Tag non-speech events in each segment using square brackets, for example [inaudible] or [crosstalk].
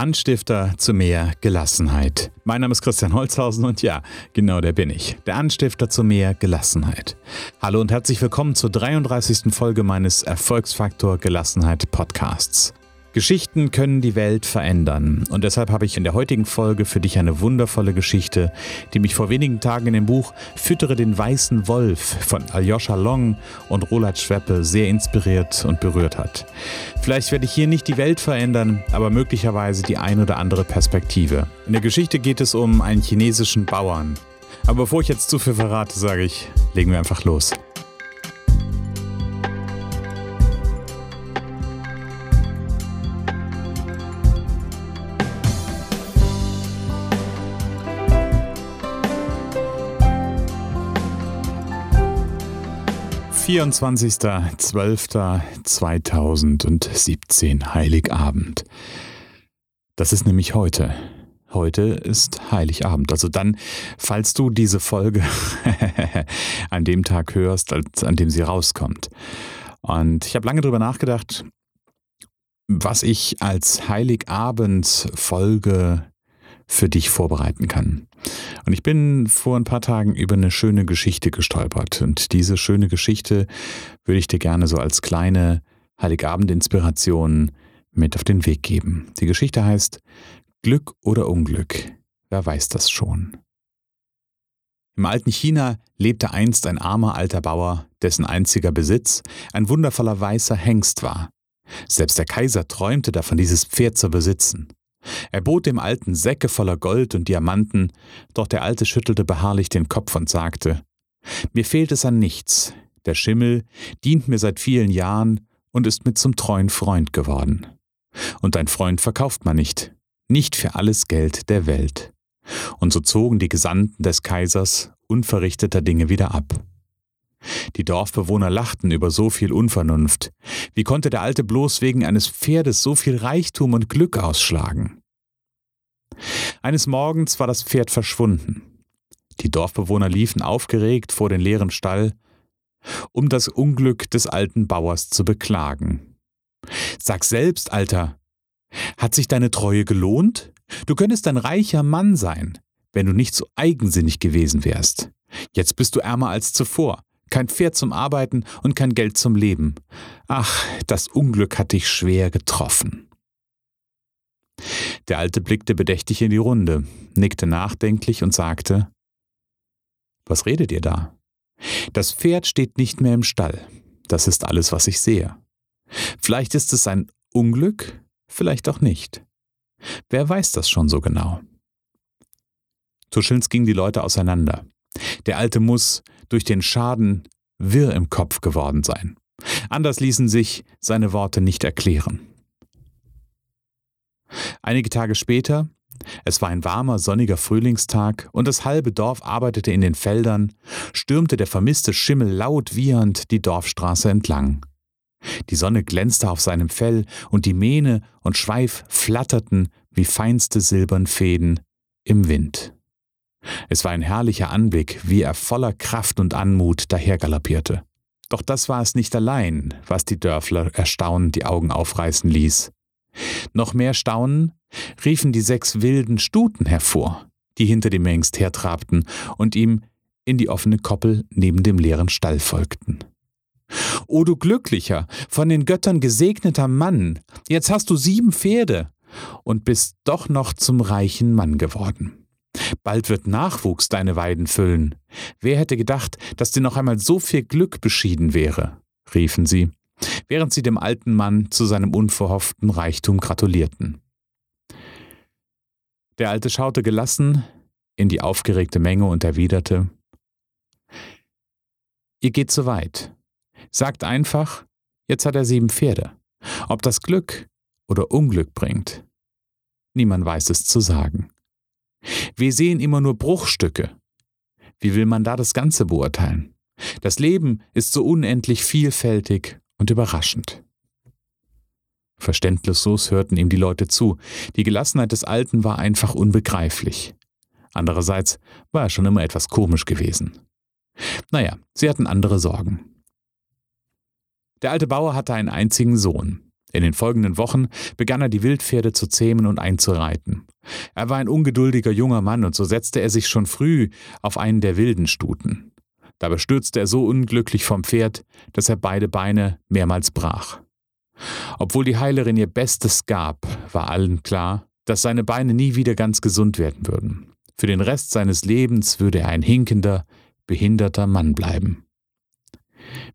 Anstifter zu mehr Gelassenheit. Mein Name ist Christian Holzhausen und ja, genau der bin ich. Der Anstifter zu mehr Gelassenheit. Hallo und herzlich willkommen zur 33. Folge meines Erfolgsfaktor Gelassenheit Podcasts. Geschichten können die Welt verändern und deshalb habe ich in der heutigen Folge für dich eine wundervolle Geschichte, die mich vor wenigen Tagen in dem Buch Füttere den weißen Wolf von Aljoscha Long und Roland Schweppe sehr inspiriert und berührt hat. Vielleicht werde ich hier nicht die Welt verändern, aber möglicherweise die ein oder andere Perspektive. In der Geschichte geht es um einen chinesischen Bauern. Aber bevor ich jetzt zu viel verrate, sage ich, legen wir einfach los. 24.12.2017, Heiligabend. Das ist nämlich heute. Heute ist Heiligabend. Also dann, falls du diese Folge [laughs] an dem Tag hörst, an dem sie rauskommt. Und ich habe lange darüber nachgedacht, was ich als Heiligabend-Folge für dich vorbereiten kann. Und ich bin vor ein paar Tagen über eine schöne Geschichte gestolpert. Und diese schöne Geschichte würde ich dir gerne so als kleine Heiligabend-Inspiration mit auf den Weg geben. Die Geschichte heißt Glück oder Unglück. Wer weiß das schon? Im alten China lebte einst ein armer alter Bauer, dessen einziger Besitz ein wundervoller weißer Hengst war. Selbst der Kaiser träumte davon, dieses Pferd zu besitzen. Er bot dem Alten Säcke voller Gold und Diamanten, doch der Alte schüttelte beharrlich den Kopf und sagte Mir fehlt es an nichts. Der Schimmel dient mir seit vielen Jahren und ist mir zum treuen Freund geworden. Und ein Freund verkauft man nicht, nicht für alles Geld der Welt. Und so zogen die Gesandten des Kaisers unverrichteter Dinge wieder ab. Die Dorfbewohner lachten über so viel Unvernunft. Wie konnte der Alte bloß wegen eines Pferdes so viel Reichtum und Glück ausschlagen? Eines Morgens war das Pferd verschwunden. Die Dorfbewohner liefen aufgeregt vor den leeren Stall, um das Unglück des alten Bauers zu beklagen. Sag selbst, Alter, hat sich deine Treue gelohnt? Du könntest ein reicher Mann sein, wenn du nicht so eigensinnig gewesen wärst. Jetzt bist du ärmer als zuvor kein Pferd zum Arbeiten und kein Geld zum Leben. Ach, das Unglück hat dich schwer getroffen. Der Alte blickte bedächtig in die Runde, nickte nachdenklich und sagte Was redet ihr da? Das Pferd steht nicht mehr im Stall. Das ist alles, was ich sehe. Vielleicht ist es ein Unglück, vielleicht auch nicht. Wer weiß das schon so genau? Tuschelns gingen die Leute auseinander. Der Alte muss durch den Schaden wirr im Kopf geworden sein. Anders ließen sich seine Worte nicht erklären. Einige Tage später, es war ein warmer, sonniger Frühlingstag und das halbe Dorf arbeitete in den Feldern, stürmte der vermisste Schimmel laut wiehernd die Dorfstraße entlang. Die Sonne glänzte auf seinem Fell und die Mähne und Schweif flatterten wie feinste Silbernfäden im Wind. Es war ein herrlicher Anblick, wie er voller Kraft und Anmut dahergaloppierte. Doch das war es nicht allein, was die Dörfler erstaunend die Augen aufreißen ließ. Noch mehr Staunen riefen die sechs wilden Stuten hervor, die hinter dem Hengst hertrabten und ihm in die offene Koppel neben dem leeren Stall folgten. O du glücklicher, von den Göttern gesegneter Mann, jetzt hast du sieben Pferde und bist doch noch zum reichen Mann geworden. Bald wird Nachwuchs deine Weiden füllen. Wer hätte gedacht, dass dir noch einmal so viel Glück beschieden wäre? riefen sie, während sie dem alten Mann zu seinem unverhofften Reichtum gratulierten. Der Alte schaute gelassen in die aufgeregte Menge und erwiderte Ihr geht zu weit. Sagt einfach, jetzt hat er sieben Pferde. Ob das Glück oder Unglück bringt, niemand weiß es zu sagen. Wir sehen immer nur Bruchstücke. Wie will man da das Ganze beurteilen? Das Leben ist so unendlich vielfältig und überraschend. Verständnislos hörten ihm die Leute zu. Die Gelassenheit des Alten war einfach unbegreiflich. Andererseits war er schon immer etwas komisch gewesen. Naja, sie hatten andere Sorgen. Der alte Bauer hatte einen einzigen Sohn. In den folgenden Wochen begann er die Wildpferde zu zähmen und einzureiten. Er war ein ungeduldiger junger Mann und so setzte er sich schon früh auf einen der wilden Stuten. Dabei stürzte er so unglücklich vom Pferd, dass er beide Beine mehrmals brach. Obwohl die Heilerin ihr Bestes gab, war allen klar, dass seine Beine nie wieder ganz gesund werden würden. Für den Rest seines Lebens würde er ein hinkender, behinderter Mann bleiben.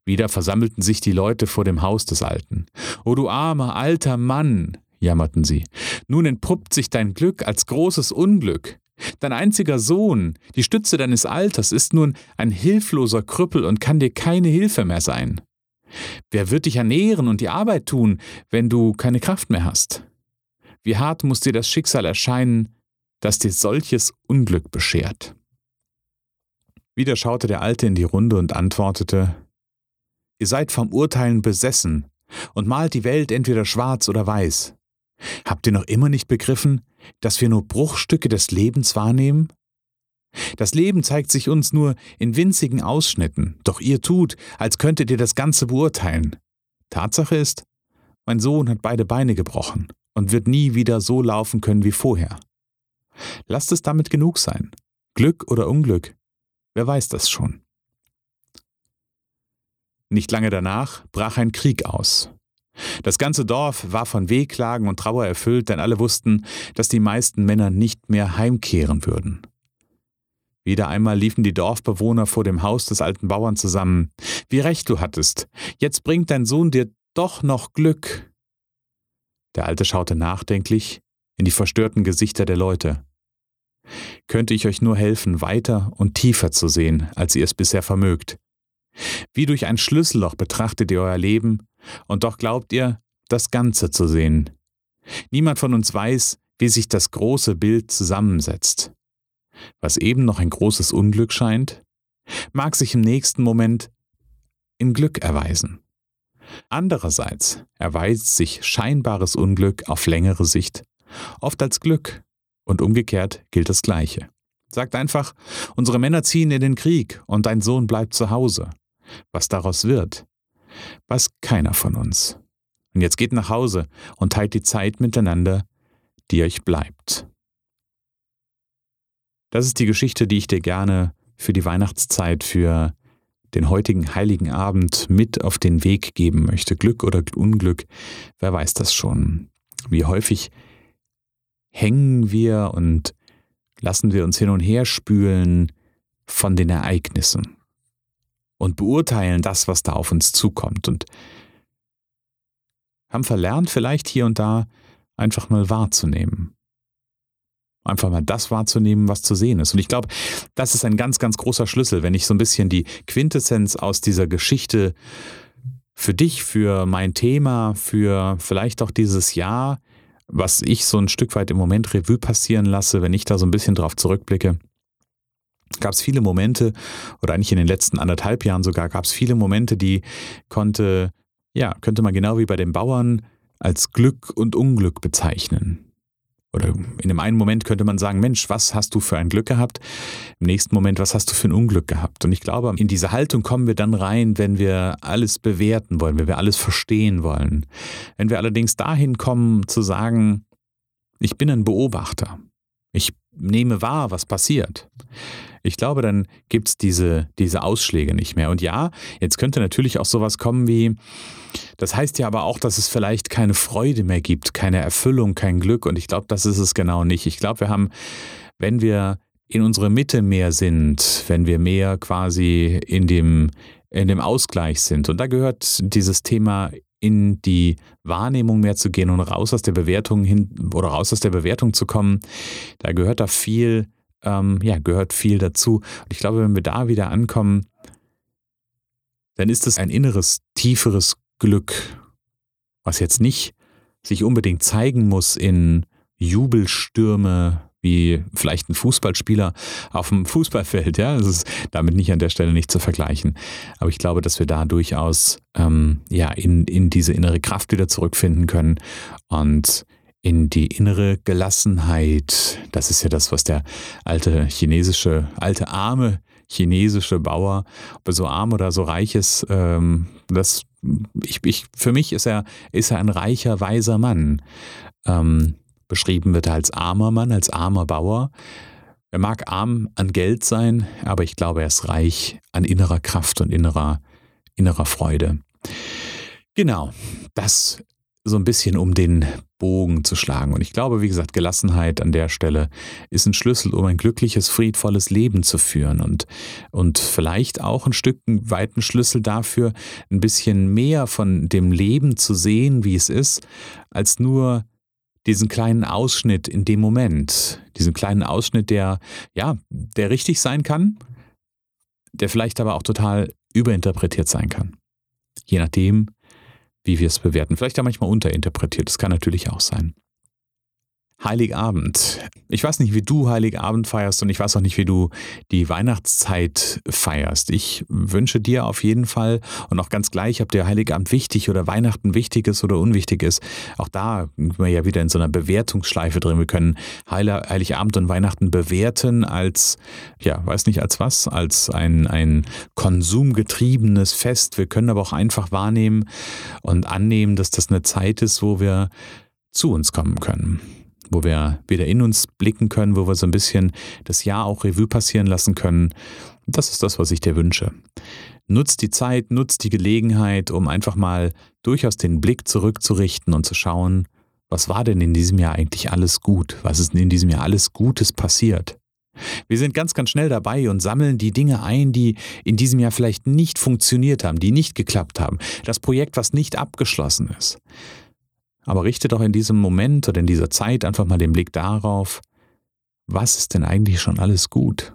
Wieder versammelten sich die Leute vor dem Haus des Alten. O du armer, alter Mann, jammerten sie, nun entpuppt sich dein Glück als großes Unglück. Dein einziger Sohn, die Stütze deines Alters, ist nun ein hilfloser Krüppel und kann dir keine Hilfe mehr sein. Wer wird dich ernähren und die Arbeit tun, wenn du keine Kraft mehr hast? Wie hart muss dir das Schicksal erscheinen, das dir solches Unglück beschert? Wieder schaute der Alte in die Runde und antwortete Ihr seid vom Urteilen besessen und malt die Welt entweder schwarz oder weiß. Habt ihr noch immer nicht begriffen, dass wir nur Bruchstücke des Lebens wahrnehmen? Das Leben zeigt sich uns nur in winzigen Ausschnitten, doch ihr tut, als könntet ihr das Ganze beurteilen. Tatsache ist, mein Sohn hat beide Beine gebrochen und wird nie wieder so laufen können wie vorher. Lasst es damit genug sein. Glück oder Unglück, wer weiß das schon. Nicht lange danach brach ein Krieg aus. Das ganze Dorf war von Wehklagen und Trauer erfüllt, denn alle wussten, dass die meisten Männer nicht mehr heimkehren würden. Wieder einmal liefen die Dorfbewohner vor dem Haus des alten Bauern zusammen. Wie recht du hattest. Jetzt bringt dein Sohn dir doch noch Glück. Der Alte schaute nachdenklich in die verstörten Gesichter der Leute. Könnte ich euch nur helfen, weiter und tiefer zu sehen, als ihr es bisher vermögt. Wie durch ein Schlüsselloch betrachtet ihr euer Leben, und doch glaubt ihr, das Ganze zu sehen. Niemand von uns weiß, wie sich das große Bild zusammensetzt. Was eben noch ein großes Unglück scheint, mag sich im nächsten Moment in Glück erweisen. Andererseits erweist sich scheinbares Unglück auf längere Sicht oft als Glück und umgekehrt gilt das Gleiche. Sagt einfach, unsere Männer ziehen in den Krieg und dein Sohn bleibt zu Hause. Was daraus wird, weiß keiner von uns. Und jetzt geht nach Hause und teilt die Zeit miteinander, die euch bleibt. Das ist die Geschichte, die ich dir gerne für die Weihnachtszeit, für den heutigen heiligen Abend mit auf den Weg geben möchte. Glück oder Unglück, wer weiß das schon. Wie häufig hängen wir und lassen wir uns hin und her spülen von den Ereignissen und beurteilen das, was da auf uns zukommt und haben verlernt, vielleicht hier und da einfach mal wahrzunehmen. Einfach mal das wahrzunehmen, was zu sehen ist. Und ich glaube, das ist ein ganz, ganz großer Schlüssel, wenn ich so ein bisschen die Quintessenz aus dieser Geschichte für dich, für mein Thema, für vielleicht auch dieses Jahr, was ich so ein Stück weit im Moment Revue passieren lasse, wenn ich da so ein bisschen drauf zurückblicke, gab es viele Momente, oder eigentlich in den letzten anderthalb Jahren sogar, gab es viele Momente, die konnte, ja, könnte man genau wie bei den Bauern als Glück und Unglück bezeichnen. Oder in dem einen Moment könnte man sagen, Mensch, was hast du für ein Glück gehabt? Im nächsten Moment, was hast du für ein Unglück gehabt? Und ich glaube, in diese Haltung kommen wir dann rein, wenn wir alles bewerten wollen, wenn wir alles verstehen wollen. Wenn wir allerdings dahin kommen zu sagen, ich bin ein Beobachter. Ich nehme wahr, was passiert. Ich glaube, dann gibt es diese, diese Ausschläge nicht mehr. Und ja, jetzt könnte natürlich auch sowas kommen wie, das heißt ja aber auch, dass es vielleicht keine Freude mehr gibt, keine Erfüllung, kein Glück. Und ich glaube, das ist es genau nicht. Ich glaube, wir haben, wenn wir in unserer Mitte mehr sind, wenn wir mehr quasi in dem, in dem Ausgleich sind. Und da gehört dieses Thema in die Wahrnehmung mehr zu gehen und raus aus der Bewertung hin oder raus aus der Bewertung zu kommen. Da gehört da viel ähm, ja, gehört viel dazu. Und ich glaube, wenn wir da wieder ankommen, dann ist es ein inneres, tieferes Glück, was jetzt nicht sich unbedingt zeigen muss in Jubelstürme, wie vielleicht ein Fußballspieler auf dem Fußballfeld. Ja, das ist damit nicht an der Stelle nicht zu vergleichen. Aber ich glaube, dass wir da durchaus ähm, ja, in, in diese innere Kraft wieder zurückfinden können und in die innere Gelassenheit. Das ist ja das, was der alte chinesische, alte arme chinesische Bauer, ob er so arm oder so reich ist, ähm, das, ich, ich, für mich ist er, ist er ein reicher, weiser Mann. Ähm, beschrieben wird er als armer Mann, als armer Bauer. Er mag arm an Geld sein, aber ich glaube, er ist reich an innerer Kraft und innerer, innerer Freude. Genau, das so ein bisschen um den Bogen zu schlagen. Und ich glaube, wie gesagt, Gelassenheit an der Stelle ist ein Schlüssel, um ein glückliches, friedvolles Leben zu führen und, und vielleicht auch ein Stück weiten Schlüssel dafür, ein bisschen mehr von dem Leben zu sehen, wie es ist, als nur diesen kleinen Ausschnitt in dem Moment, diesen kleinen Ausschnitt, der, ja, der richtig sein kann, der vielleicht aber auch total überinterpretiert sein kann. Je nachdem, wie wir es bewerten. Vielleicht auch manchmal unterinterpretiert. Das kann natürlich auch sein. Heiligabend. Ich weiß nicht, wie du Heiligabend feierst und ich weiß auch nicht, wie du die Weihnachtszeit feierst. Ich wünsche dir auf jeden Fall und auch ganz gleich, ob der Heiligabend wichtig oder Weihnachten wichtig ist oder unwichtig ist. Auch da sind wir ja wieder in so einer Bewertungsschleife drin. Wir können Heiligabend und Weihnachten bewerten als, ja, weiß nicht als was, als ein, ein konsumgetriebenes Fest. Wir können aber auch einfach wahrnehmen und annehmen, dass das eine Zeit ist, wo wir zu uns kommen können wo wir wieder in uns blicken können, wo wir so ein bisschen das Jahr auch Revue passieren lassen können. Das ist das, was ich dir wünsche. Nutzt die Zeit, nutzt die Gelegenheit, um einfach mal durchaus den Blick zurückzurichten und zu schauen, was war denn in diesem Jahr eigentlich alles gut? Was ist denn in diesem Jahr alles Gutes passiert? Wir sind ganz, ganz schnell dabei und sammeln die Dinge ein, die in diesem Jahr vielleicht nicht funktioniert haben, die nicht geklappt haben. Das Projekt, was nicht abgeschlossen ist. Aber richte doch in diesem Moment oder in dieser Zeit einfach mal den Blick darauf, was ist denn eigentlich schon alles gut?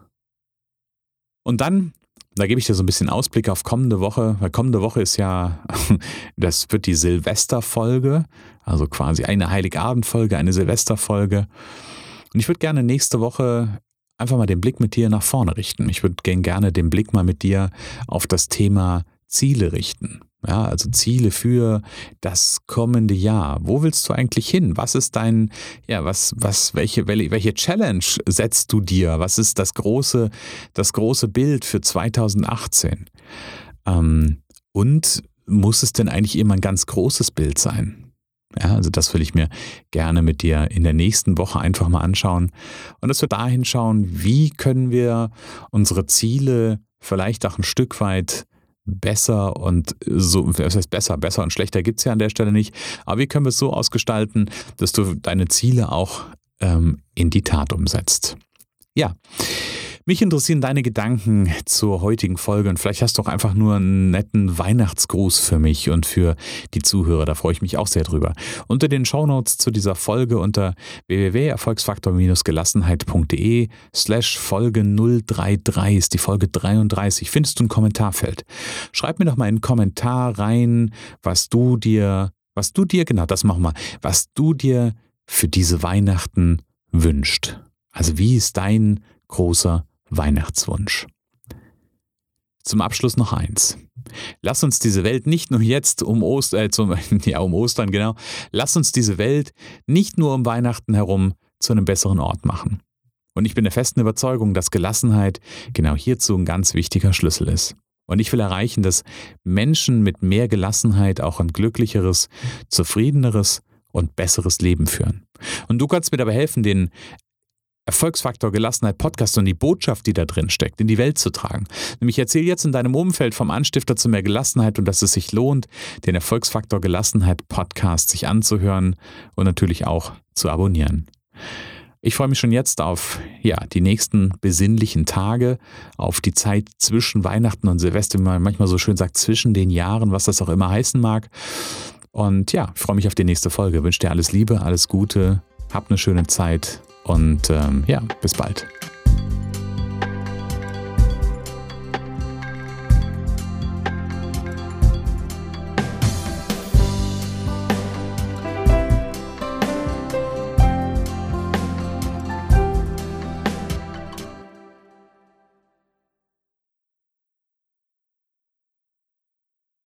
Und dann, da gebe ich dir so ein bisschen Ausblick auf kommende Woche, weil kommende Woche ist ja, [laughs] das wird die Silvesterfolge, also quasi eine Heiligabendfolge, eine Silvesterfolge. Und ich würde gerne nächste Woche einfach mal den Blick mit dir nach vorne richten. Ich würde gerne den Blick mal mit dir auf das Thema Ziele richten. Ja, also Ziele für das kommende Jahr. Wo willst du eigentlich hin? Was ist dein, ja, was, was, welche, welche Challenge setzt du dir? Was ist das große, das große Bild für 2018? Ähm, und muss es denn eigentlich immer ein ganz großes Bild sein? Ja, also das will ich mir gerne mit dir in der nächsten Woche einfach mal anschauen. Und dass wir dahin schauen, wie können wir unsere Ziele vielleicht auch ein Stück weit besser und so, was heißt besser, besser und schlechter gibt es ja an der Stelle nicht. Aber wie können wir es so ausgestalten, dass du deine Ziele auch ähm, in die Tat umsetzt? Ja. Mich interessieren deine Gedanken zur heutigen Folge und vielleicht hast du auch einfach nur einen netten Weihnachtsgruß für mich und für die Zuhörer. Da freue ich mich auch sehr drüber. Unter den Shownotes zu dieser Folge unter www.erfolgsfaktor-gelassenheit.de slash Folge 033 ist die Folge 33. Findest du ein Kommentarfeld. Schreib mir doch mal einen Kommentar rein, was du dir, was du dir, genau, das machen wir, was du dir für diese Weihnachten wünscht. Also wie ist dein großer Weihnachtswunsch. Zum Abschluss noch eins. Lass uns diese Welt nicht nur jetzt um, Ost, äh, [laughs] ja, um Ostern, genau, lass uns diese Welt nicht nur um Weihnachten herum zu einem besseren Ort machen. Und ich bin der festen Überzeugung, dass Gelassenheit genau hierzu ein ganz wichtiger Schlüssel ist. Und ich will erreichen, dass Menschen mit mehr Gelassenheit auch ein glücklicheres, zufriedeneres und besseres Leben führen. Und du kannst mir dabei helfen, den Erfolgsfaktor Gelassenheit Podcast und die Botschaft, die da drin steckt, in die Welt zu tragen. Nämlich erzähl jetzt in deinem Umfeld vom Anstifter zu mehr Gelassenheit und dass es sich lohnt, den Erfolgsfaktor Gelassenheit Podcast sich anzuhören und natürlich auch zu abonnieren. Ich freue mich schon jetzt auf ja, die nächsten besinnlichen Tage, auf die Zeit zwischen Weihnachten und Silvester, wie man manchmal so schön sagt, zwischen den Jahren, was das auch immer heißen mag. Und ja, ich freue mich auf die nächste Folge. Wünsche dir alles Liebe, alles Gute, hab eine schöne Zeit und ähm, ja, bis bald.